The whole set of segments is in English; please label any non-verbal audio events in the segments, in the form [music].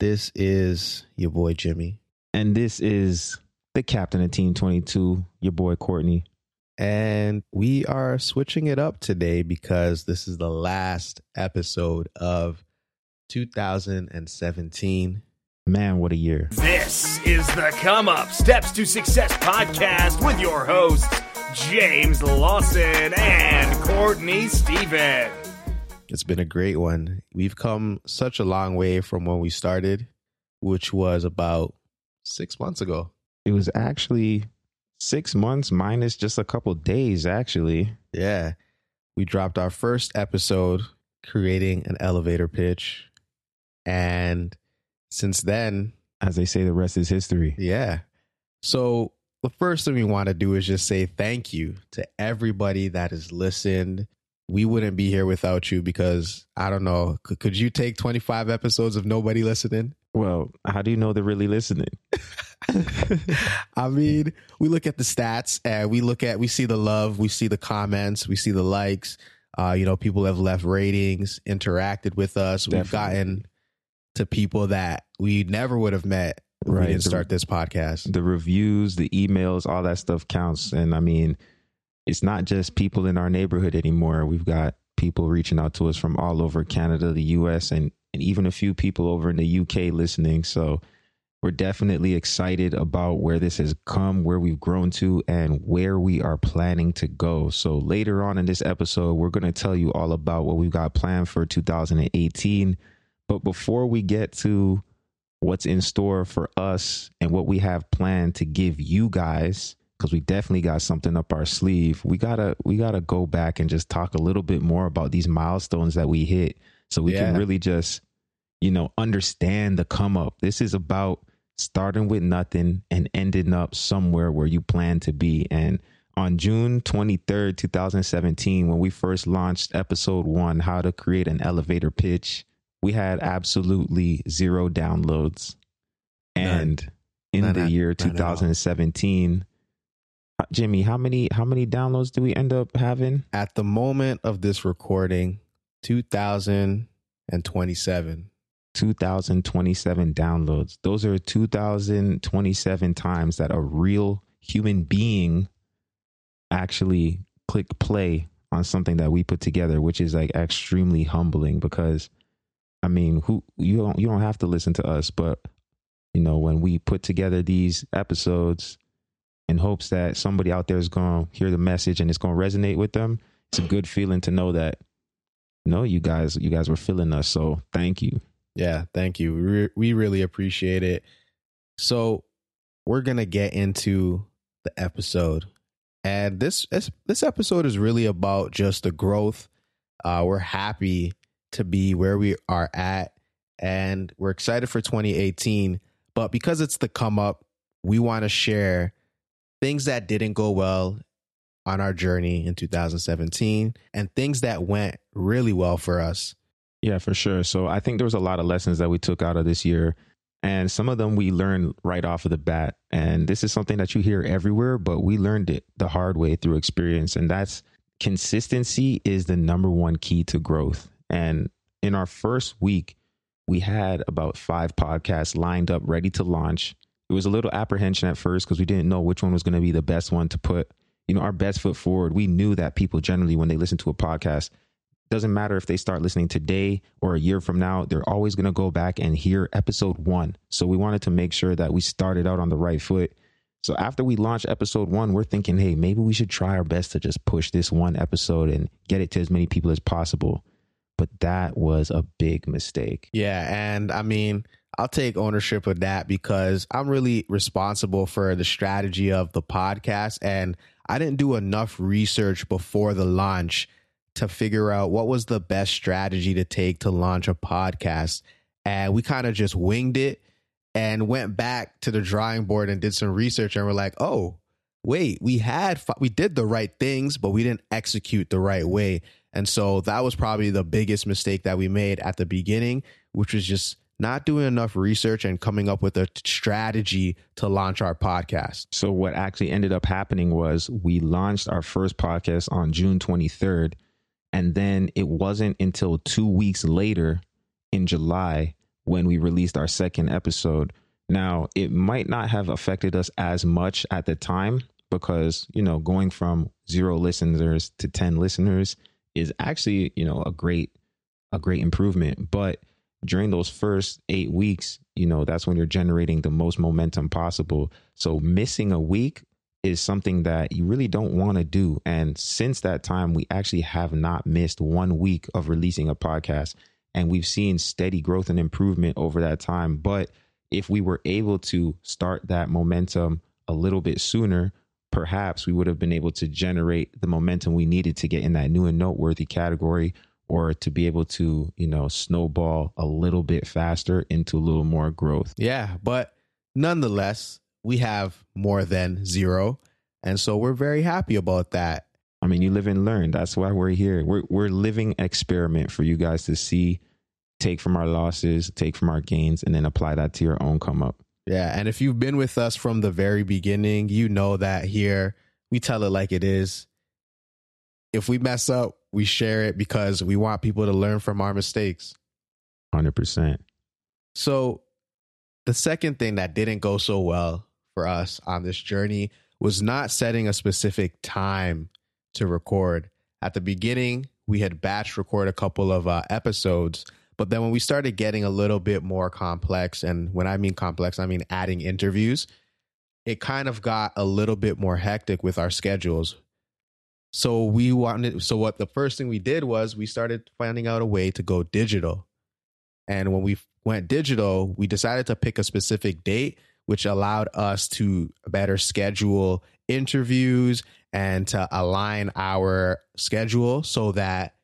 This is your boy Jimmy. And this is the captain of Team 22, your boy Courtney. And we are switching it up today because this is the last episode of 2017. Man, what a year. This is the Come Up Steps to Success podcast with your hosts, James Lawson and Courtney Stephen. It's been a great one. We've come such a long way from when we started, which was about six months ago. It was actually six months minus just a couple days, actually. Yeah. We dropped our first episode creating an elevator pitch. And since then, As they say, the rest is history. yeah. So the first thing we want to do is just say thank you to everybody that has listened. We wouldn't be here without you because I don't know. Could, could you take 25 episodes of nobody listening? Well, how do you know they're really listening? [laughs] [laughs] I mean, we look at the stats and we look at, we see the love, we see the comments, we see the likes. Uh, you know, people have left ratings, interacted with us. We've gotten to people that we never would have met if we Right. didn't The- start this podcast. The reviews, the emails, all that stuff counts. And I mean, it's not just people in our neighborhood anymore. We've got people reaching out to us from all over Canada, the US, and, and even a few people over in the UK listening. So we're definitely excited about where this has come, where we've grown to, and where we are planning to go. So later on in this episode, we're going to tell you all about what we've got planned for 2018. But before we get to what's in store for us and what we have planned to give you guys because we definitely got something up our sleeve we gotta we gotta go back and just talk a little bit more about these milestones that we hit so we can really just you know understand the come up this is about starting with nothing and ending up somewhere where you plan to be and on June 23rd, 2017, when we first launched episode one, How to Create an Elevator Pitch, we had absolutely zero downloads. None. And in None the at- year none at all. 2017, uh, Jimmy, how many how many downloads do we end up having? At the moment of this recording, 2027. 2027 downloads. Those are 2027 times that a real human being actually click play on something that we put together, which is like extremely humbling because I mean, who you don't you don't have to listen to us, but you know, when we put together these episodes in hopes that somebody out there is going to hear the message and it's going to resonate with them, it's a good feeling to know that no, you guys you guys were feeling us. So, thank you. Yeah, thank you. We, we really appreciate it. So, we're going to get into the episode. And this this, this episode is really about just the growth. Uh, we're happy to be where we are at and we're excited for 2018, but because it's the come up, we want to share things that didn't go well on our journey in 2017 and things that went really well for us. Yeah, for sure. So I think there was a lot of lessons that we took out of this year. And some of them we learned right off of the bat. And this is something that you hear everywhere, but we learned it the hard way through experience. And that's consistency is the number one key to growth. And in our first week, we had about five podcasts lined up, ready to launch. It was a little apprehension at first because we didn't know which one was going to be the best one to put, you know, our best foot forward. We knew that people generally, when they listen to a podcast, doesn't matter if they start listening today or a year from now, they're always going to go back and hear episode one. So we wanted to make sure that we started out on the right foot. So after we launched episode one, we're thinking, hey, maybe we should try our best to just push this one episode and get it to as many people as possible. But that was a big mistake. Yeah, and I mean, I'll take ownership of that because I'm really responsible for the strategy of the podcast and I didn't do enough research before the launch to figure out what was the best strategy to take to launch a podcast. And we kind of just winged it and went back to the drawing board and did some research and we're like, "Oh, wait, we had we did the right things, but we didn't execute the right way." And so that was probably the biggest mistake that we made at the beginning, which was just not doing enough research and coming up with a strategy to launch our podcast. So what actually ended up happening was we launched our first podcast on June 23rd and then it wasn't until 2 weeks later in July when we released our second episode. Now, it might not have affected us as much at the time because, you know, going from zero listeners to 10 listeners is actually, you know, a great a great improvement, but during those first 8 weeks, you know, that's when you're generating the most momentum possible. So missing a week is something that you really don't want to do. And since that time, we actually have not missed one week of releasing a podcast. And we've seen steady growth and improvement over that time. But if we were able to start that momentum a little bit sooner, perhaps we would have been able to generate the momentum we needed to get in that new and noteworthy category or to be able to, you know, snowball a little bit faster into a little more growth. Yeah, but nonetheless, we have more than zero. And so we're very happy about that. I mean, you live and learn. That's why we're here. We're we're living experiment for you guys to see, take from our losses, take from our gains, and then apply that to your own come up. Yeah, and if you've been with us from the very beginning, you know that here we tell it like it is. If we mess up, we share it because we want people to learn from our mistakes. 100%. So, the second thing that didn't go so well for us on this journey was not setting a specific time to record. At the beginning, we had batch record a couple of uh, episodes, but then when we started getting a little bit more complex, and when I mean complex, I mean adding interviews, it kind of got a little bit more hectic with our schedules. So we wanted, so what the first thing we did was we started finding out a way to go digital. And when we went digital, we decided to pick a specific date, which allowed us to better schedule interviews and to align our schedule so that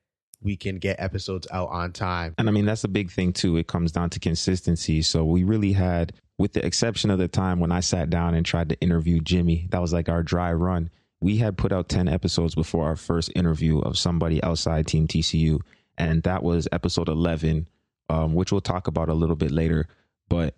we can get episodes out on time. And I mean, that's a big thing too. It comes down to consistency. So we really had, with the exception of the time when I sat down and tried to interview Jimmy, that was like our dry run. We had put out 10 episodes before our first interview of somebody outside Team TCU. And that was episode 11, um, which we'll talk about a little bit later. But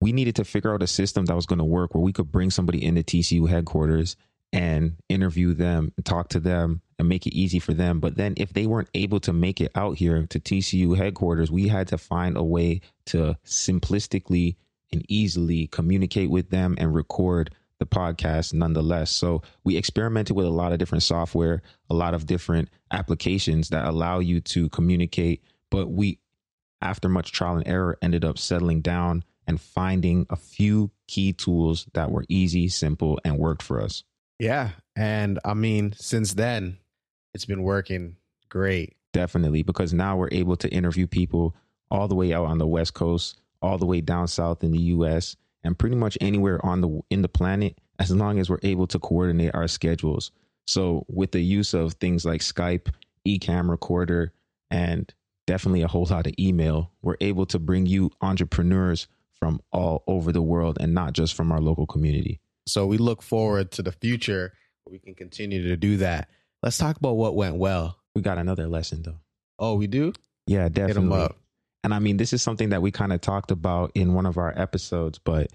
we needed to figure out a system that was going to work where we could bring somebody into TCU headquarters and interview them, talk to them, and make it easy for them. But then if they weren't able to make it out here to TCU headquarters, we had to find a way to simplistically and easily communicate with them and record the podcast nonetheless. So we experimented with a lot of different software, a lot of different applications that allow you to communicate. But we, after much trial and error, ended up settling down and finding a few key tools that were easy, simple, and worked for us. Yeah. And I mean, since then, it's been working great. Definitely, because now we're able to interview people all the way out on the West Coast, all the way down south in the US, and pretty much anywhere on the in the planet as long as we're able to coordinate our schedules. So with the use of things like Skype, eCamm recorder, and definitely a whole lot of email, we're able to bring you entrepreneurs from all over the world and not just from our local community. So we look forward to the future where we can continue to do that. Let's talk about what went well. We got another lesson though. Oh, we do? Yeah, Hit 'em definitely. up. And I mean, this is something that we kind of talked about in one of our episodes, but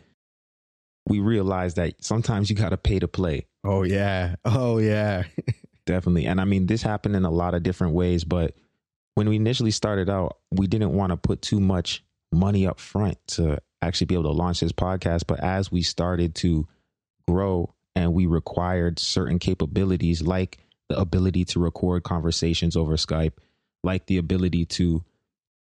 we realized that sometimes you got to pay to play. Oh yeah. Oh yeah. [laughs] Definitely. And I mean, this happened in a lot of different ways, but when we initially started out, we didn't want to put too much money up front to actually be able to launch this podcast. But as we started to grow and we required certain capabilities like the ability to record conversations over Skype, like the ability to,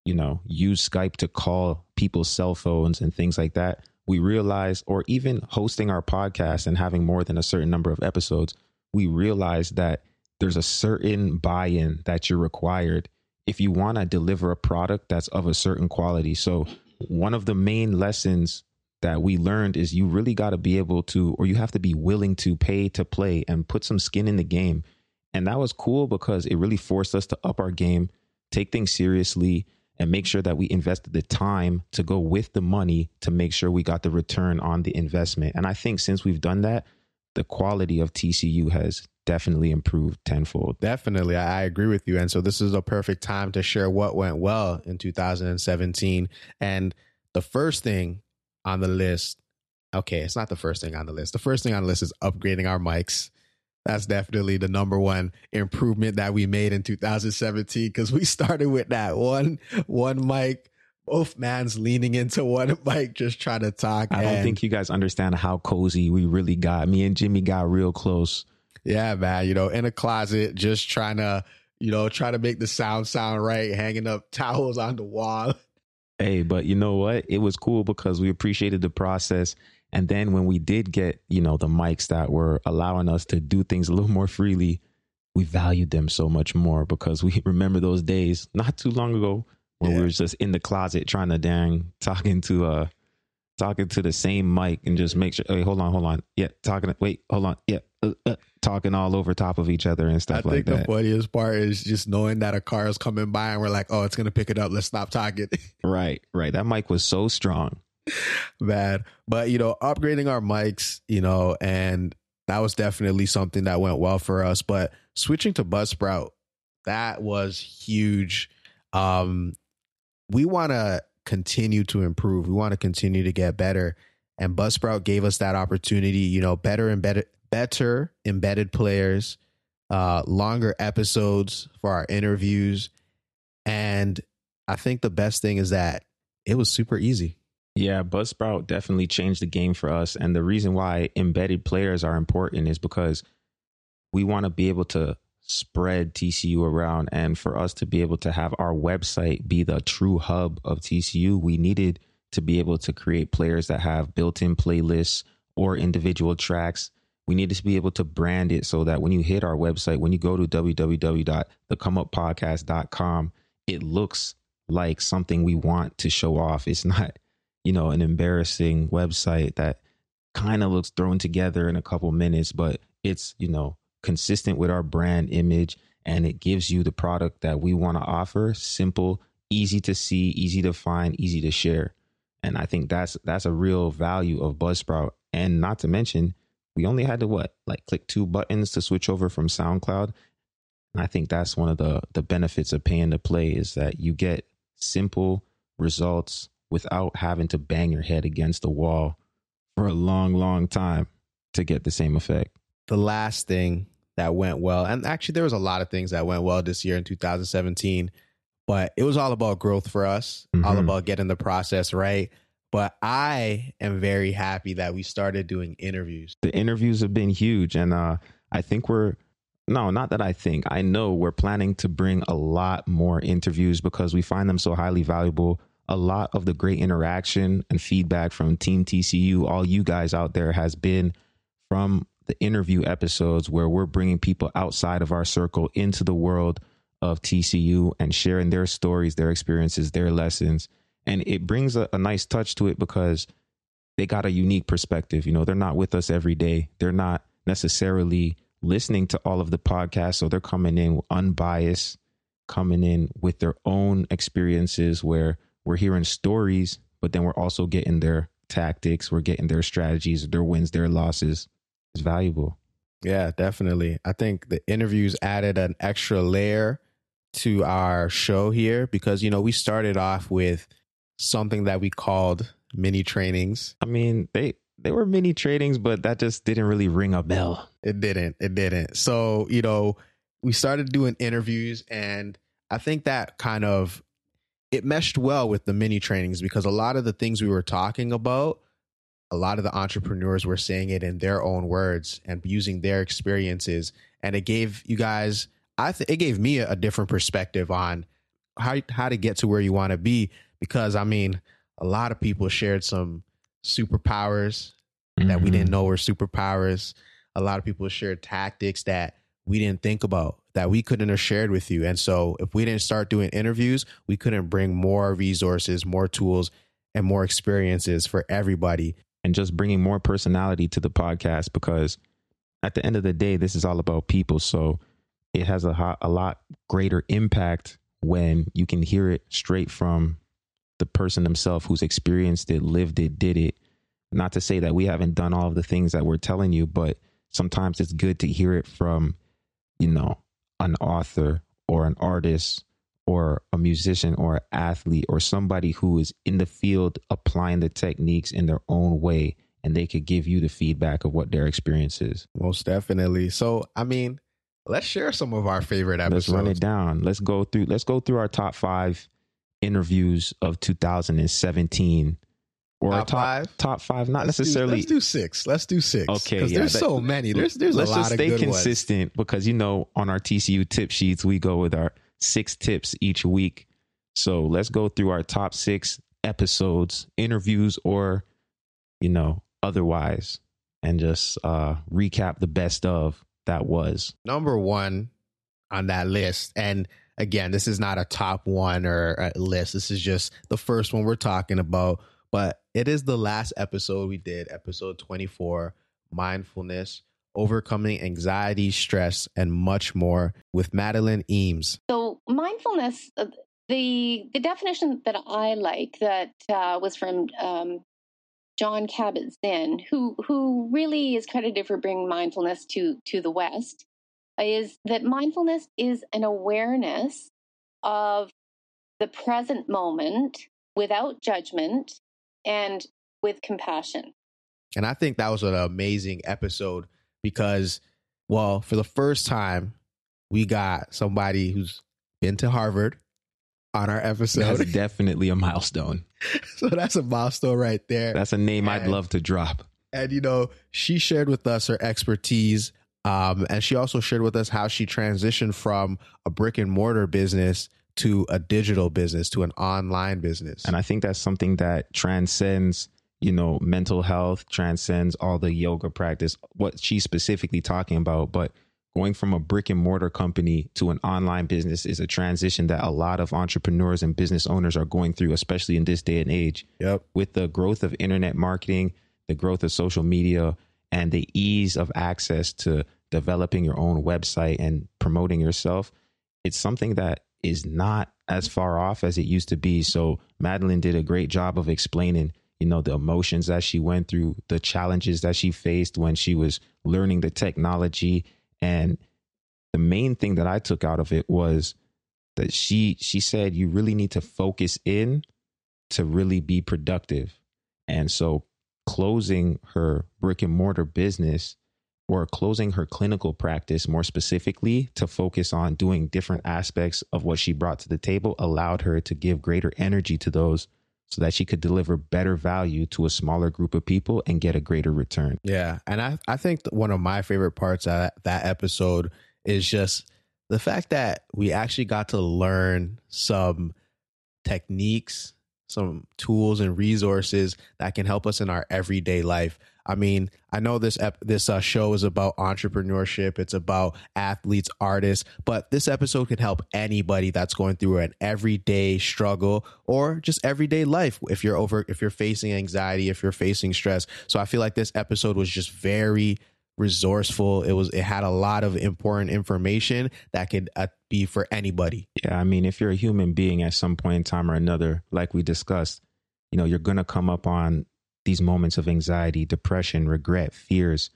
you know, use Skype to call people's cell phones and things like that, we realized, or even hosting our podcast and having more than a certain number of episodes, we realized that there's a certain buy in that you're required if you want to deliver a product that's of a certain quality. So, one of the main lessons that we learned is you really got to be able to, or you have to be willing to pay to play and put some skin in the game. And that was cool because it really forced us to up our game, take things seriously, and make sure that we invested the time to go with the money to make sure we got the return on the investment. And I think since we've done that, the quality of TCU has definitely improved tenfold. Definitely. I agree with you. And so this is a perfect time to share what went well in 2017. And the first thing on the list, okay, it's not the first thing on the list. The first thing on the list is upgrading our mics. That's definitely the number one improvement that we made in 2017 because we started with that one one mic both man's leaning into one [laughs] mic, just trying to talk. I don't think you guys understand how cozy we really got. Me and Jimmy got real close. Yeah, man. You know, in a closet, just trying to, you know, try to make the sound sound right, hanging up [laughs] towels on the wall. Hey, but you know what? It was cool because we appreciated the process. And then when we did get, you know, the mics that were allowing us to do things a little more freely, we valued them so much more because we [laughs] remember those days not too long ago when Yeah. we were just in the closet trying to dang talking to uh talking to the same mic and just make sure hey hold on hold on yeah talking wait hold on yeah uh, uh, talking all over top of each other and stuff think like that. the funniest part is just knowing that a car is coming by and we're like, oh, it's gonna pick it up. Let's stop talking. [laughs] right right that mic was so strong bad. But you know, upgrading our mics, you know, and that was definitely something that went well for us. But switching to Buzzsprout, that was huge. Um, we want to continue to improve. We want to continue to get better. And Buzzsprout gave us that opportunity, you know, better embedded better embedded players, uh, longer episodes for our interviews. And I think the best thing is that it was super easy. Yeah, Buzzsprout definitely changed the game for us. And the reason why embedded players are important is because we want to be able to spread TCU around. And for us to be able to have our website be the true hub of TCU, we needed to be able to create players that have built in playlists or individual tracks. We needed to be able to brand it so that when you hit our website, when you go to www.thecomeuppodcast.com, it looks like something we want to show off. It's not you know, an embarrassing website that kind of looks thrown together in a couple minutes, but it's, you know, consistent with our brand image and it gives you the product that we want to offer, simple, easy to see, easy to find, easy to share. And I think that's that's a real value of Buzzsprout. And not to mention, we only had to what? Like click two buttons to switch over from SoundCloud. And I think that's one of the the benefits of paying to play is that you get simple results without having to bang your head against the wall for a long, long time to get the same effect. the last thing that went well, and actually there was a lot of things that went well this year in 2017, but it was all about growth for us, all Mhm. about getting the process right. But I am very happy that we started doing interviews. The interviews have been huge, and uh, I think we're no, not that I think. I know we're planning to bring a lot more interviews because we find them so highly valuable. A lot of the great interaction and feedback from Team TCU, all you guys out there, has been from the interview episodes where we're bringing people outside of our circle into the world of TCU and sharing their stories, their experiences, their lessons. And it brings a, a nice touch to it because they got a unique perspective. You know, they're not with us every day. They're not necessarily listening to all of the podcasts. So they're coming in unbiased, coming in with their own experiences where we're hearing stories, but then we're also getting their tactics, we're getting their strategies, their wins, their losses. It's valuable. Yeah, definitely. I think the interviews added an extra layer to our show here because, you know, we started off with something that we called mini trainings. I mean, they they were mini trainings, but that just didn't really ring a bell. It didn't. It didn't. So, you know, we started doing interviews and I think that kind of it meshed well with the mini trainings because a lot of the things we were talking about, a lot of the entrepreneurs were saying it in their own words and using their experiences. And it gave you guys I think it gave me a, a different perspective on how how to get to where you want to be because I mean, a lot of people shared some superpowers that we didn't mm-hmm. know were superpowers. A lot of people shared tactics that we didn't think about that we couldn't have shared with you. And so if we didn't start doing interviews, we couldn't bring more resources, more tools, and more experiences for everybody. and just bringing more personality to the podcast because at the end of the day, this is all about people. So it has a, ho- a lot greater impact when you can hear it straight from the person themselves who's experienced it, lived it, did it. Not to say that we haven't done all of the things that we're telling you, but sometimes it's good to hear it from, you know, an author or an artist or a musician or an athlete or somebody who is in the field applying the techniques in their own way and they could give you the feedback of what their experience is. Most definitely. So, I mean, let's share some of our favorite Let's episodes. run it down. Let's go through let's go through our top 5 interviews of 2017 or Top top five? top five, not Let's do- necessarily. let's do six. Let's do six. Okay, because yeah, there's that- so many. There's there's Let's a lot just stay good ones. consistent because you know on our TCU tip sheets we go with our six tips each week. So let's go through our top six episodes, interviews, or you know otherwise, and just uh recap the best of that was. Number one on that list, and again, this is not a top one or a list. This is just the first one we're talking about. But it is the last episode we did, episode 24, mindfulness, overcoming anxiety, stress, and much more with Madeline Eames. So mindfulness, uh, the the definition that I like that uh, was from um, John Kabat-Zinn, who who really is credited for bringing mindfulness to to the West, is that mindfulness is an awareness of the present moment without judgment and with compassion. And I think that was an amazing episode because, well, for the first time, we got somebody who's been to Harvard on our episode. That's episode. [laughs] definitely a milestone. so that's a milestone right there. That's a name I'd love to drop. and you know she shared with us her expertise um, and she also shared with us how she transitioned from a brick and mortar business to a digital business to an online business And I think that's something that transcends, you know, mental health, transcends all the yoga practice, what she's specifically talking about. But going from a brick and mortar company to an online business is a transition that a lot of entrepreneurs and business owners are going through, especially in this day and age. yep With the growth of internet marketing, the growth of social media, and the ease of access to developing your own website and promoting yourself, it's something that is not as far off as it used to be. So Madeline did a great job of explaining, you know, the emotions that she went through, the challenges that she faced when she was learning the technology. And the main thing that I took out of it was that she she said you really need to focus in to really be productive. And so closing her brick and mortar business or closing her clinical practice more specifically to focus on doing different aspects of what she brought to the table allowed her to give greater energy to those so that she could deliver better value to a smaller group of people and get a greater return. yeah and i i think one of my favorite parts of that episode is just the fact that we actually got to learn some techniques some tools and resources that can help us in our everyday life. I mean, I know this ep- this uh, show is about entrepreneurship, it's about athletes, artists, but this episode could help anybody that's going through an everyday struggle or just everyday life. If you're over, if you're facing anxiety, if you're facing stress, so I feel like this episode was just very resourceful. It was it had a lot of important information that could uh, be for anybody. Yeah, I mean, if you're a human being at some point in time or another, like we discussed, you know, you're going to come up on these moments of anxiety, depression, regret, fears.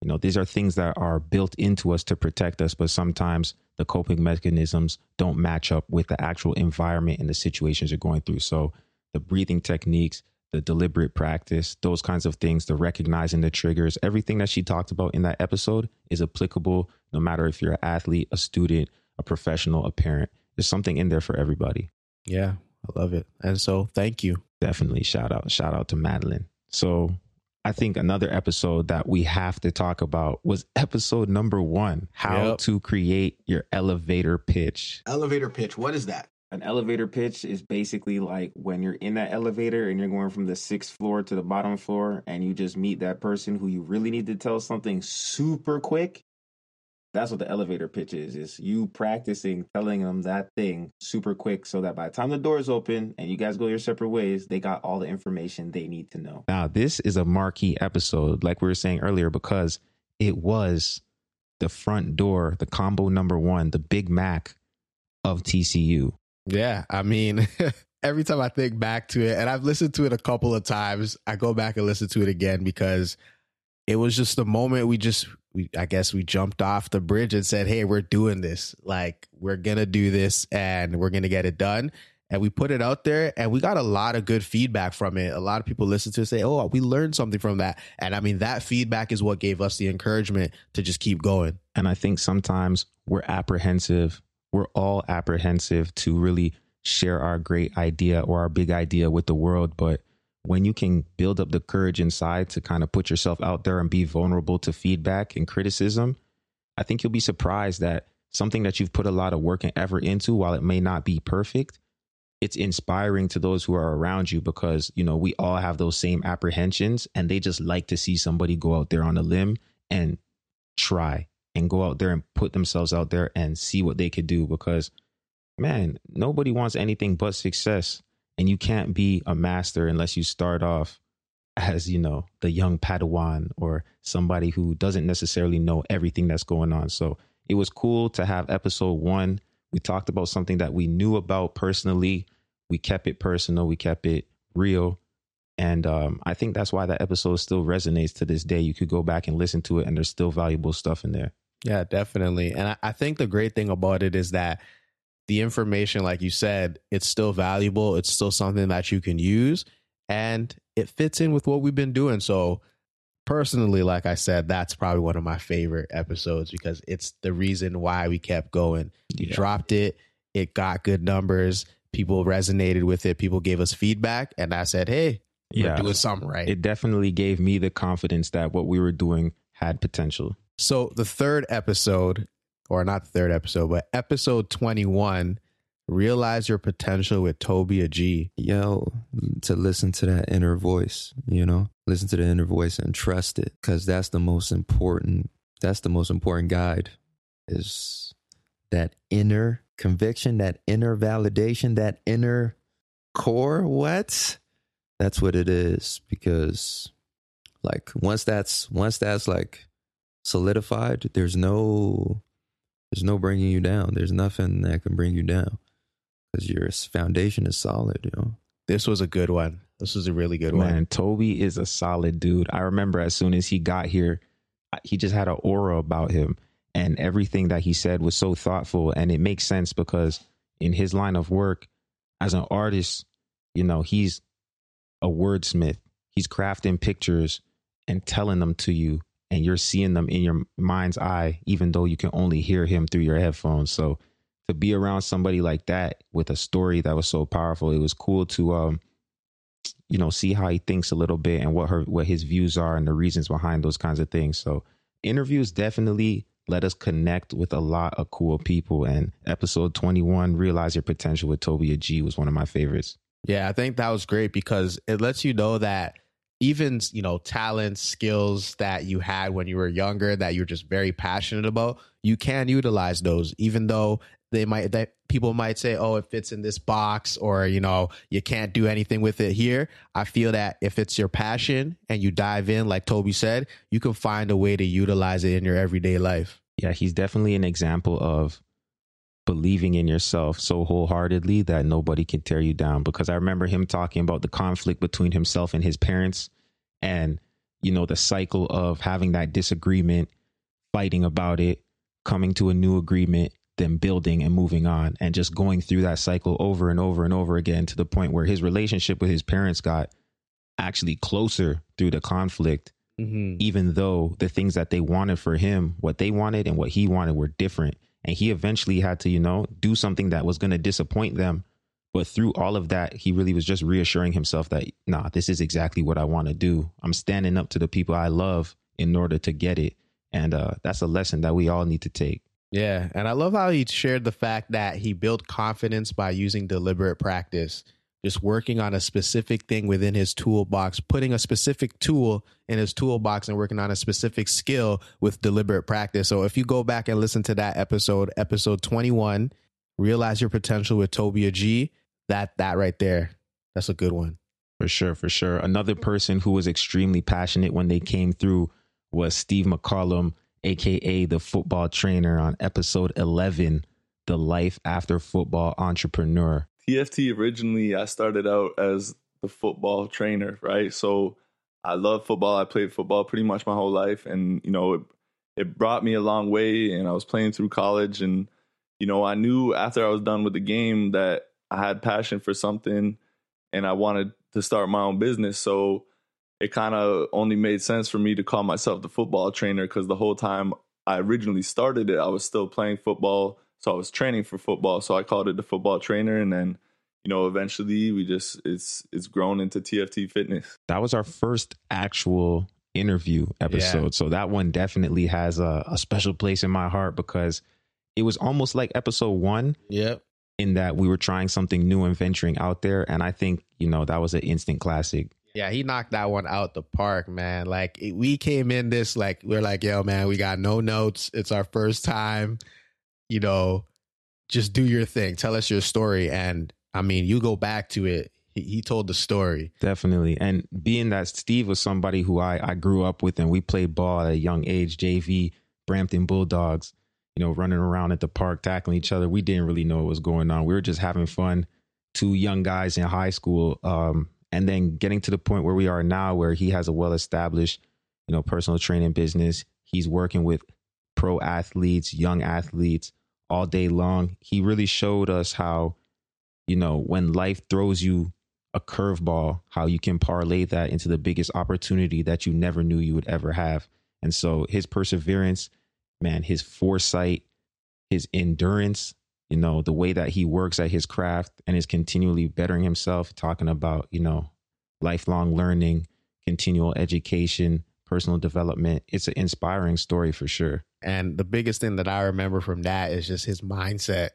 You know, these are things that are built into us to protect us, but sometimes the coping mechanisms don't match up with the actual environment and the situations you're going through. So, the breathing techniques, the deliberate practice, those kinds of things, the recognizing the triggers, everything that she talked about in that episode is applicable no matter if you're an athlete, a student, a professional, a parent. There's something in there for everybody. Yeah, I love it. And so, thank you. Definitely shout out, shout out to Madeline. So I think another episode that we have to talk about was episode number one how Yep. to create your elevator pitch. Elevator pitch. What is that? An elevator pitch is basically like when you're in that elevator and you're going from the sixth floor to the bottom floor and you just meet that person who you really need to tell something super quick. That's what the elevator pitch is. Is you practicing telling them that thing super quick so that by the time the doors open and you guys go your separate ways, they got all the information they need to know. Now, this is a marquee episode, like we were saying earlier, because it was the front door, the combo number one, the Big Mac of TCU. Yeah, I mean, [laughs] every time I think back to it, and I've listened to it a couple of times, I go back and listen to it again because it was just the moment we just, we, I guess we jumped off the bridge and said, "Hey, we're doing this. Like, we're gonna do this, and we're gonna get it done." And we put it out there, and we got a lot of good feedback from it. A lot of people listened to it, say, "Oh, we learned something from that." And I mean, that feedback is what gave us the encouragement to just keep going. And I think sometimes we're apprehensive. We're all apprehensive to really share our great idea or our big idea with the world. But when you can build up the courage inside to kind of put yourself out there and be vulnerable to feedback and criticism, I think you'll be surprised that something that you've put a lot of work and effort into, while it may not be perfect, it's inspiring to those who are around you because, you know, we all have those same apprehensions and they just like to see somebody go out there on a limb and try and go out there and put themselves out there and see what they could do because man, nobody wants anything but success. And you can't be a master unless you start off as, you know, the young Padawan or somebody who doesn't necessarily know everything that's going on. So it was cool to have episode one. We talked about something that we knew about personally. We kept it personal, we kept it real. And um, I think that's why that episode still resonates to this day. You could go back and listen to it, and there's still valuable stuff in there. Yeah, definitely. And I, I think the great thing about it is that the information, like you said, it's still valuable. It's still something that you can use and it fits in with what we've been doing. So, personally, like I said, that's probably one of my favorite episodes because it's the reason why we kept going. You yeah. dropped it, it got good numbers, people resonated with it, people gave us feedback, and I said, hey, yeah, doing something right. It definitely gave me the confidence that what we were doing had potential. So, the third episode or not the third episode, but episode 21, Realize Your Potential with Toby G. Yo, to listen to that inner voice, you know, listen to the inner voice and trust it because that's the most important, that's the most important guide is that inner conviction, that inner validation, that inner core. What? That's what it is because like once that's once that's like solidified there's no there's no bringing you down. There's nothing that can bring you down because your foundation is solid. You know. This was a good one. This was a really good Man, one. Man, Toby is a solid dude. I remember as soon as he got here, he just had an aura about him, and everything that he said was so thoughtful. And it makes sense because in his line of work as an artist, you know, he's a wordsmith. He's crafting pictures and telling them to you and you're seeing them in your mind's eye, even though you can only hear him through your headphones. So to be around somebody like that with a story that was so powerful, it was cool to um, you know, see how he thinks a little bit and what her what his views are and the reasons behind those kinds of things. So interviews definitely let us connect with a lot of cool people. And episode 21, Realize Your Potential with Toby G was one of my favorites. Yeah, I think that was great because it lets you know that even you know talents skills that you had when you were younger that you're just very passionate about you can utilize those even though they might that people might say oh it fits in this box or you know you can't do anything with it here. I feel that if it's your passion and you dive in like toby said you can find a way to utilize it in your everyday life. Yeah he's definitely an example of believing in yourself so wholeheartedly that nobody can tear you down. Because I remember him talking about the conflict between himself and his parents and, you know, the cycle of having that disagreement, fighting about it, coming to a new agreement, then building and moving on and just going through that cycle over and over and over again to the point where his relationship with his parents got actually closer through the conflict. Mm-hmm. Even though the things that they wanted for him, what they wanted and what he wanted were different and he eventually had to you know do something that was going to disappoint them. But through all of that he really was just reassuring himself that nah this is exactly what i want to do. I'm standing up to the people i love in order to get it. And uh, that's a lesson that we all need to take. Yeah and i love how he shared the fact that he built confidence by using deliberate practice just working on a specific thing within his toolbox, putting a specific tool in his toolbox and working on a specific skill with deliberate practice. So if you go back and listen to that episode, episode 21, realize your potential with Toby G, that that right there, that's a good one. For sure, for sure. Another person who was extremely passionate when they came through was Steve McCollum, aka the football trainer on episode 11, The Life After Football Entrepreneur. TFT originally, I started out as the football trainer, right? So I love football. I played football pretty much my whole life, and you know, it, it brought me a long way. And I was playing through college, and you know, I knew after I was done with the game that I had passion for something, and I wanted to start my own business. So it kind of only made sense for me to call myself the football trainer because the whole time I originally started it, I was still playing football so I was training for football. So I called it the football trainer. And then you know, eventually we just it's it's grown into TFT Fitness. That was our first actual interview episode. Yeah. So that one definitely has a, a special place in my heart because it was almost like episode one Yep. in that we were trying something new and venturing out there. And I think, you know, that was an instant classic. Yeah, he knocked that one out the park, man. Like we came in this like we're like, yo, man, we got no notes. It's our first time. You know, just do your thing. Tell us your story. And I mean, you go back to it. He, he told the story. Definitely. And being that Steve was somebody who I, I grew up with and we played ball at a young age, JV, Brampton Bulldogs, you know, running around at the park, tackling each other. We didn't really know what was going on. We were just having fun. Two young guys in high school. Um, and then getting to the point where we are now, where he has a well established, you know, personal training business. He's working with pro athletes, young athletes all day long. He really showed us how, you know, when life throws you a curveball, how you can parlay that into the biggest opportunity that you never knew you would ever have. And so his perseverance, man, his foresight, his endurance, you know, the way that he works at his craft and is continually bettering himself, talking about, you know, lifelong learning, continual education, personal development. It's an inspiring story for sure. And the biggest thing that I remember from that is just his mindset,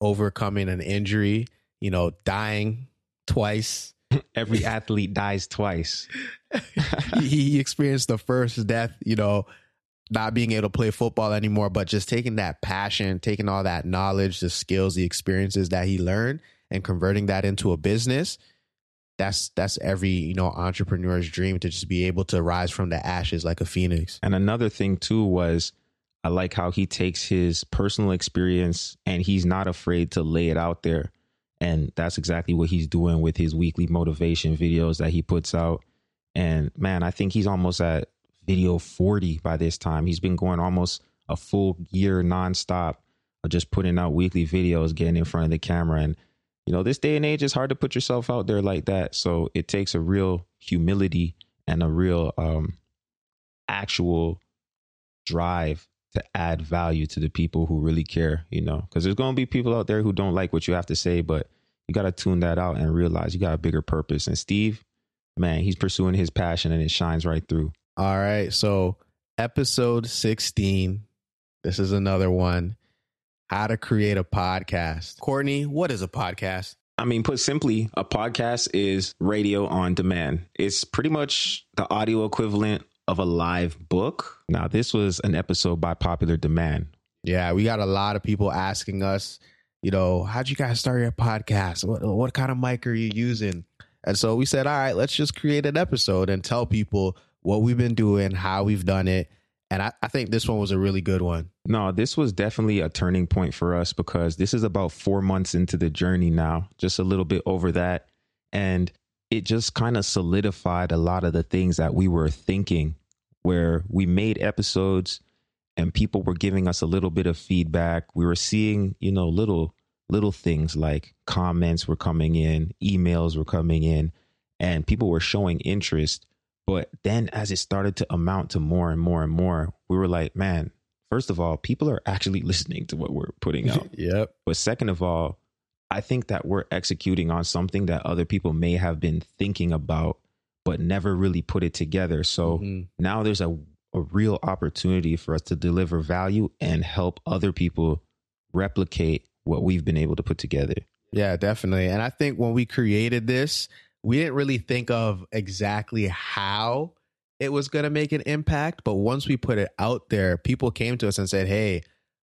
overcoming an injury, you know, dying twice. [laughs] Every athlete dies twice. [laughs] he, experienced the first death, you know, not being able to play football anymore, but just taking that passion, taking all that knowledge, the skills, the experiences that he learned and converting that into a business. That's that's every, you know, entrepreneur's dream to just be able to rise from the ashes like a phoenix. And another thing too was I like how he takes his personal experience and he's not afraid to lay it out there. And that's exactly what he's doing with his weekly motivation videos that he puts out. And man, I think he's almost at video 40 by this time. He's been going almost a full year nonstop of just putting out weekly videos, getting in front of the camera. And, you know, this day and age, it's hard to put yourself out there like that. So it takes a real humility and a real um, actual drive to add value to the people who really care, you know, because there's going to be people out there who don't like what you have to say, but you got to tune that out and realize you got a bigger purpose. And Steve, man, he's pursuing his passion and it shines right through. All right. So, episode 16. This is another one. How to create a podcast. Courtney, what is a podcast? I mean, put simply, a podcast is radio on demand. It's pretty much the audio equivalent of a live book. Now, this was an episode by popular demand. Yeah, we got a lot of people asking us, you know, how'd you guys start your podcast? What what kind of mic are you using? And so we said, all right, let's just create an episode and tell people what we've been doing, how we've done it. And I, I think this one was a really good one. No, this was definitely a turning point for us because this is about four months into the journey now, just a little bit over that. And it just kind of solidified a lot of the things that we were thinking, where we made episodes and people were giving us a little bit of feedback. We were seeing, you know, little little things like comments were coming in, emails were coming in, and people were showing interest. But then as it started to amount to more and more and more, we were like, man, first of all, people are actually [laughs] listening to what we're putting [laughs] out. yep. But second of all, I think that we're executing on something that other people may have been thinking about, but never really put it together. So Mhm. now there's a, a real opportunity for us to deliver value and help other people replicate what we've been able to put together. Yeah, definitely. And I think when we created this, we didn't really think of exactly how it was going to make an impact. But once we put it out there, people came to us and said, Hey,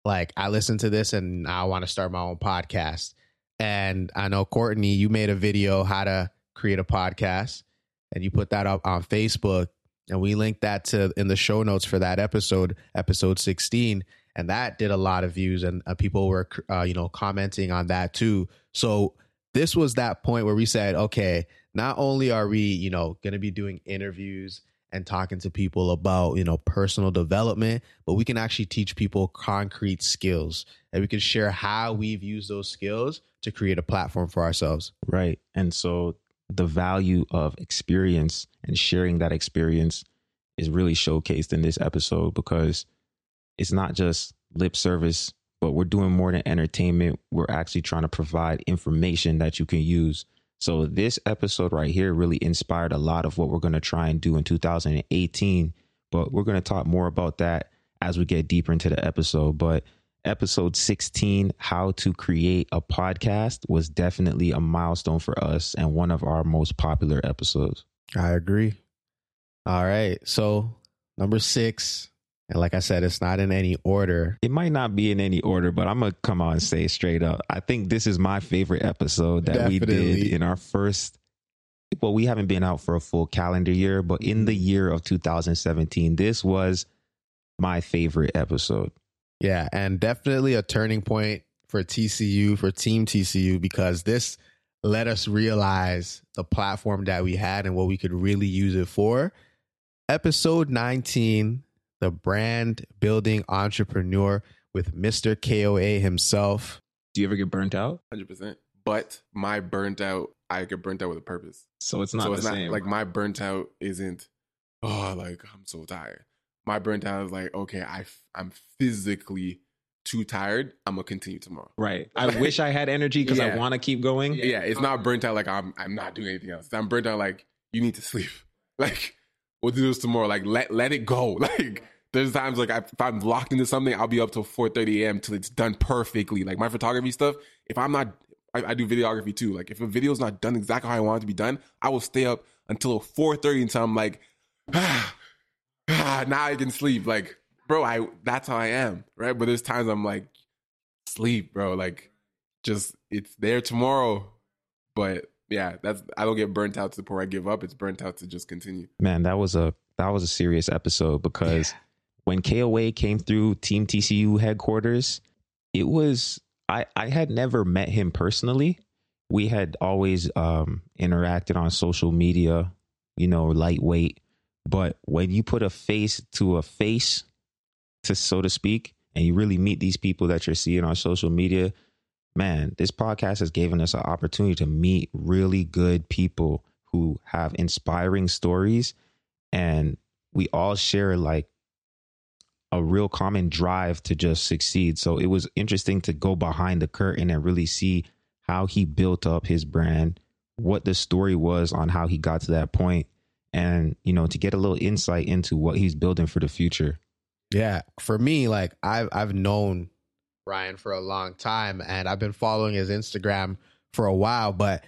like I listened to this and I want to start my own podcast. And I know, Courtney, you made a video how to create a podcast and you put that up on Facebook. And we linked that to in the show notes for that episode, episode 16 and that did a lot of views and uh, people were uh, you know commenting on that too so this was that point where we said okay not only are we you know going to be doing interviews and talking to people about you know personal development but we can actually teach people concrete skills and we can share how we've used those skills to create a platform for ourselves Right. And so the value of experience and sharing that experience is really showcased in this episode because it's not just lip service but we're doing more than entertainment. We're actually trying to provide information that you can use. So this episode right here really inspired a lot of what we're going to try and do in 2018, but we're going to talk more about that as we get deeper into the episode. But episode 16, How to Create a Podcast, was definitely a milestone for us and one of our most popular episodes. I agree. All right. So, number six, and like I said, it's not in any order. It might not be in any order, but I'm going to come on and say straight up. I think this is my favorite episode that we did in our first. Well, we haven't been out for a full calendar year, but in the year of 2017, this was my favorite episode. Yeah. And definitely a turning point for TCU, for Team TCU, because this let us realize the platform that we had and what we could really use it for. Episode 19, The Brand Building Entrepreneur with Mr. KOA himself. Do you ever get burnt out? Hundred percent. But my burnt out, I get burnt out with a purpose. So it's not so the it's not same. like my burnt out isn't. Oh, like I'm so tired. My burnt out is like, okay, I f- I'm physically too tired. I'm gonna continue tomorrow. right. I wish I had energy because I [laughs] want to keep going. Yeah, it's um, not burnt out like I'm I'm not doing anything else. I'm burnt out like you need to sleep. [laughs] Like we'll do this tomorrow. Like let let it go. [laughs] Like there's times like if I'm locked into something, I'll be up till 4:30 a.m. till it's done perfectly. Like my photography stuff. If I'm not, I, I do videography too. Like if a video's not done exactly how I want it to be done, I will stay up until 4:30 until I'm like, ah, [sighs] ah, [sighs] now I can sleep. Like bro, I that's how I am, right? But there's times I'm like, sleep, bro. Like just it's there tomorrow. But yeah, that's I don't get burnt out to the point where I give up. It's burnt out to just continue. Man, that was a that was a serious episode because when KOA came through Team TCU headquarters, it was I I had never met him personally. We had always um interacted on social media, you know, lightweight. But when you put a face to a face, to so to speak, and you really meet these people that you're seeing on social media, man, this podcast has given us an opportunity to meet really good people who have inspiring stories and we all share like a real common drive to just succeed. So it was interesting to go behind the curtain and really see how he built up his brand, what the story was on how he got to that point, and you know, to get a little insight into what he's building for the future. Yeah, for me, like I've I've known Brian for a long time, and I've been following his Instagram for a while. But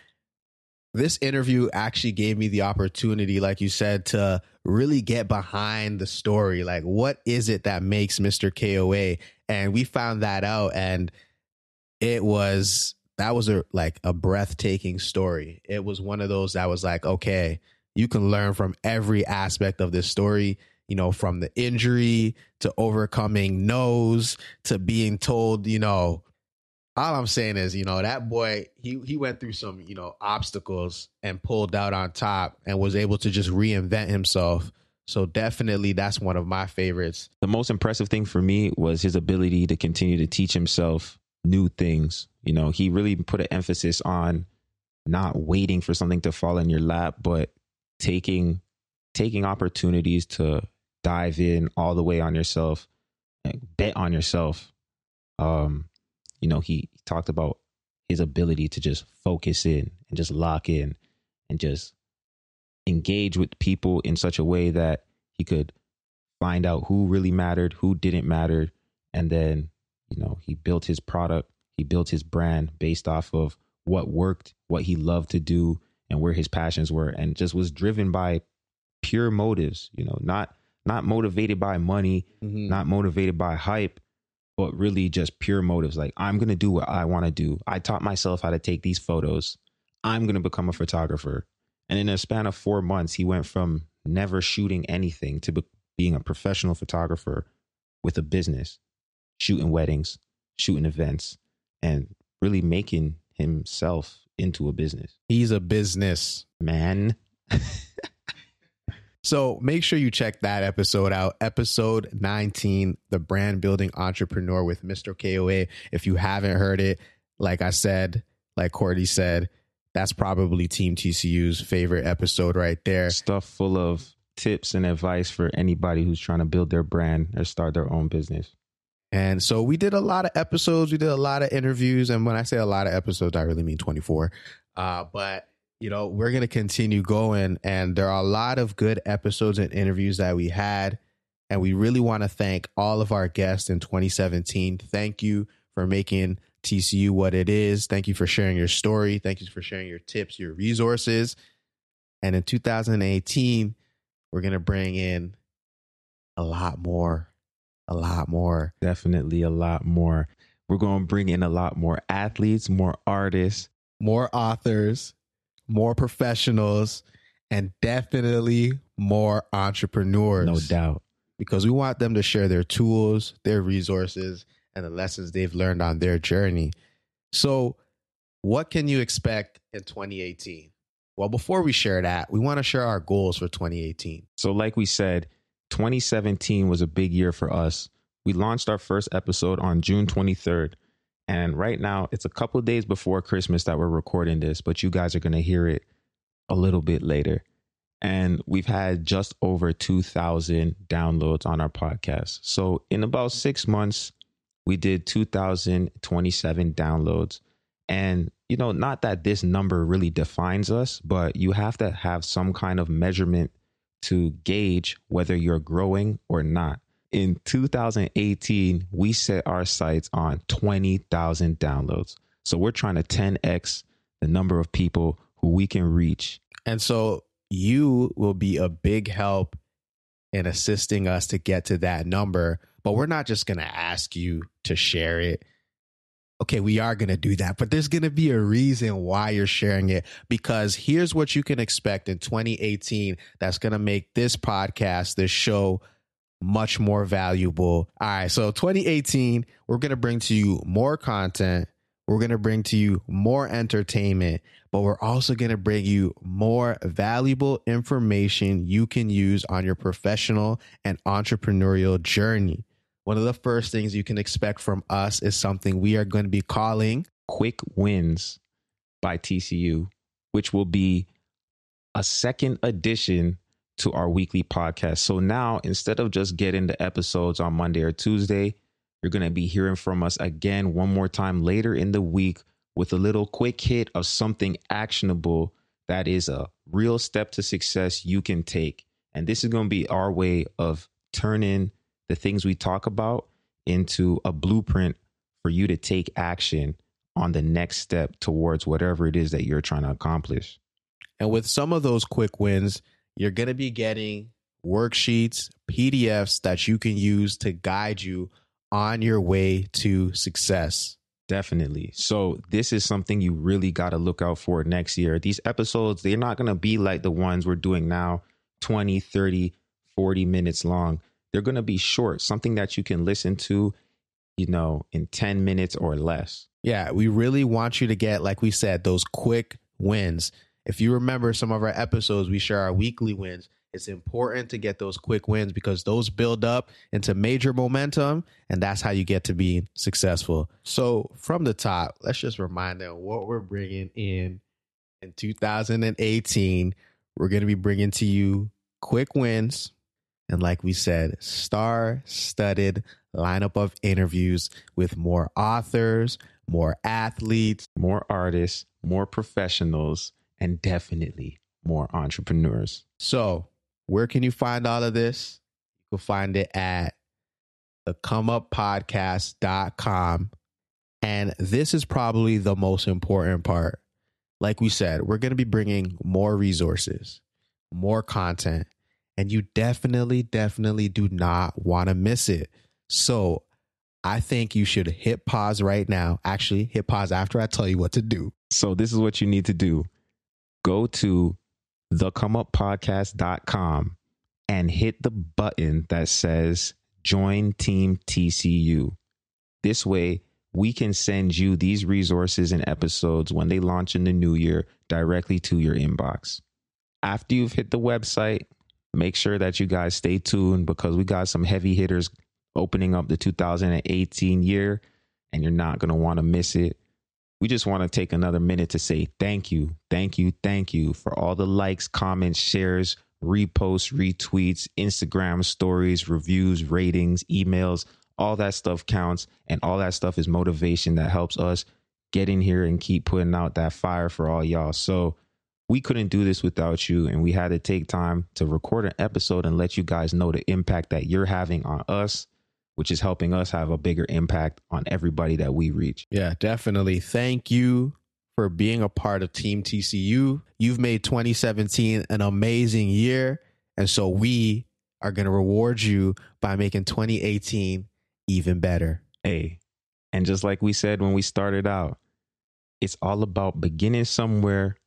this interview actually gave me the opportunity, like you said, to really get behind the story. Like, what is it that makes Mister KOA? And we found that out, and it was that was a like a breathtaking story. It was one of those that was like, okay, you can learn from every aspect of this story you know, from the injury to overcoming no's to being told, you know, all I'm saying is, you know, that boy, he he went through some, you know, obstacles and pulled out on top and was able to just reinvent himself. So definitely that's one of my favorites. The most impressive thing for me was his ability to continue to teach himself new things. You know, he really put an emphasis on not waiting for something to fall in your lap, but taking taking opportunities to dive in all the way on yourself, bet on yourself. Um, you know, he talked about his ability to just focus in and just lock in and just engage with people in such a way that he could find out who really mattered, who didn't matter, and then, you know, he built his product, he built his brand based off of what worked, what he loved to do, and where his passions were, and just was driven by pure motives, you know, not not motivated by money, mm-hmm. not motivated by hype, but really just pure motives. Like, I'm going to do what I want to do. I taught myself how to take these photos. I'm going to become a photographer. And in a span of four months, he went from never shooting anything to be- being a professional photographer with a business, shooting weddings, shooting events, and really making himself into a business. He's a business. Man, [laughs] So make sure you check that episode out. Episode 19, The Brand Building Entrepreneur with Mr. KOA. If you haven't heard it, like I said, like Courtney said, that's probably Team TCU's favorite episode right there. stuff full of tips and advice for anybody who's trying to build their brand or start their own business. And so we did a lot of episodes. We did a lot of interviews. And when I say a lot of episodes, I really mean 24. Uh, but, you know, we're going to continue going. And there are a lot of good episodes and interviews that we had. And we really want to thank all of our guests in 2017. Thank you for making TCU what it is. Thank you for sharing your story. Thank you for sharing your tips, your resources. And in 2018, we're going to bring in a lot more, a lot more. Definitely a lot more. We're going to bring in a lot more athletes, more artists, more authors, more professionals, and definitely more entrepreneurs. no doubt. Because we want them to share their tools, their resources, and the lessons they've learned on their journey. So, what can you expect in 2018? Well, before we share that, we want to share our goals for 2018. So, like we said, 2017 was a big year for us. We launched our first episode on June 23rd. And right now, it's a couple days before Christmas that we're recording this, but you guys are going to hear it a little bit later. And we've had just over 2,000 downloads on our podcast. So, in about six months, we did 2,027 downloads. And, you know, not that this number really defines us, but you have to have some kind of measurement to gauge whether you're growing or not. In 2018, we set our sights on 20,000 downloads. So we're trying to 10x the number of people who we can reach. And so you will be a big help in assisting us to get to that number. But we're not just going to ask you to share it. Okay, we are going to do that, but there's going to be a reason why you're sharing it because here's what you can expect in 2018 that's going to make this podcast, this show, much more valuable. All right, so 2018, we're going to bring to you more content. We're going to bring to you more entertainment, but we're also going to bring you more valuable information you can use on your professional and entrepreneurial journey. One of the first things you can expect from us is something we are going to be calling Quick Wins by TCU, which will be a second addition to our weekly podcast. So now, instead of just getting the episodes on Monday or Tuesday, you're going to be hearing from us again one more time later in the week with a little quick hit of something actionable that is a real step to success you can take. And this is going to be our way of turning the things we talk about into a blueprint for you to take action on the next step towards whatever it is that you're trying to accomplish. And with some of those quick wins, you're going to be getting worksheets, PDFs that you can use to guide you on your way to success. Definitely. So, this is something you really got to look out for next year. These episodes, they're not going to be like the ones we're doing now 20, 30, 40 minutes long. They're going to be short, something that you can listen to, you know, in 10 minutes or less. Yeah, we really want you to get, like we said, those quick wins. If you remember some of our episodes, we share our weekly wins. It's important to get those quick wins because those build up into major momentum, and that's how you get to be successful. So, from the top, let's just remind them what we're bringing in in 2018. We're going to be bringing to you quick wins. And like we said, star studded lineup of interviews with more authors, more athletes, more artists, more professionals, and definitely more entrepreneurs. So, where can you find all of this? You can find it at the comeuppodcast.com. And this is probably the most important part. Like we said, we're going to be bringing more resources, more content, and you definitely, definitely do not want to miss it. So, I think you should hit pause right now. Actually, hit pause after I tell you what to do. So, this is what you need to do go to thecomeuppodcast.com and hit the button that says join team TCU. This way, we can send you these resources and episodes when they launch in the new year directly to your inbox. After you've hit the website, make sure that you guys stay tuned because we got some heavy hitters opening up the 2018 year and you're not going to want to miss it we just want to take another minute to say thank you, thank you, thank you for all the likes, comments, shares, reposts, retweets, Instagram stories, reviews, ratings, emails, all that stuff counts and all that stuff is motivation that helps us get in here and keep putting out that fire for all y'all. So we couldn't do this without you and we had to take time to record an episode and let you guys know the impact that you're having on us which is helping us have a bigger impact on everybody that we reach. Yeah, definitely. Thank you for being a part of Team TCU. You've made 2017 an amazing year. And so we are going to reward you by making 2018 even better. Hey, and just like we said when we started out, it's all about beginning somewhere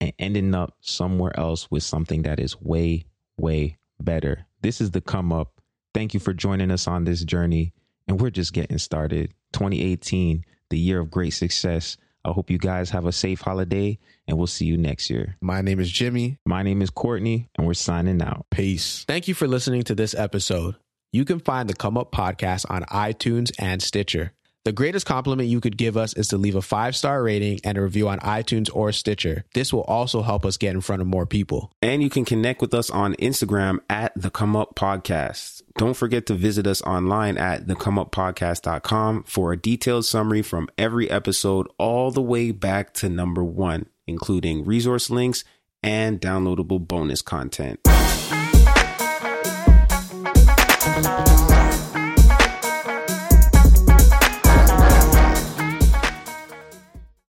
and ending up somewhere else with something that is way, way better. This is the come up Thank you for joining us on this journey. And we're just getting started. 2018, the year of great success. I hope you guys have a safe holiday and we'll see you next year. My name is Jimmy. My name is Courtney, and we're signing out. Peace. Thank you for listening to this episode. You can find the Come Up podcast on iTunes and Stitcher. The greatest compliment you could give us is to leave a five star rating and a review on iTunes or Stitcher. This will also help us get in front of more people. And you can connect with us on Instagram at the Come Up Podcast. Don't forget to visit us online at thecomeuppodcast.com for a detailed summary from every episode all the way back to number one, including resource links and downloadable bonus content.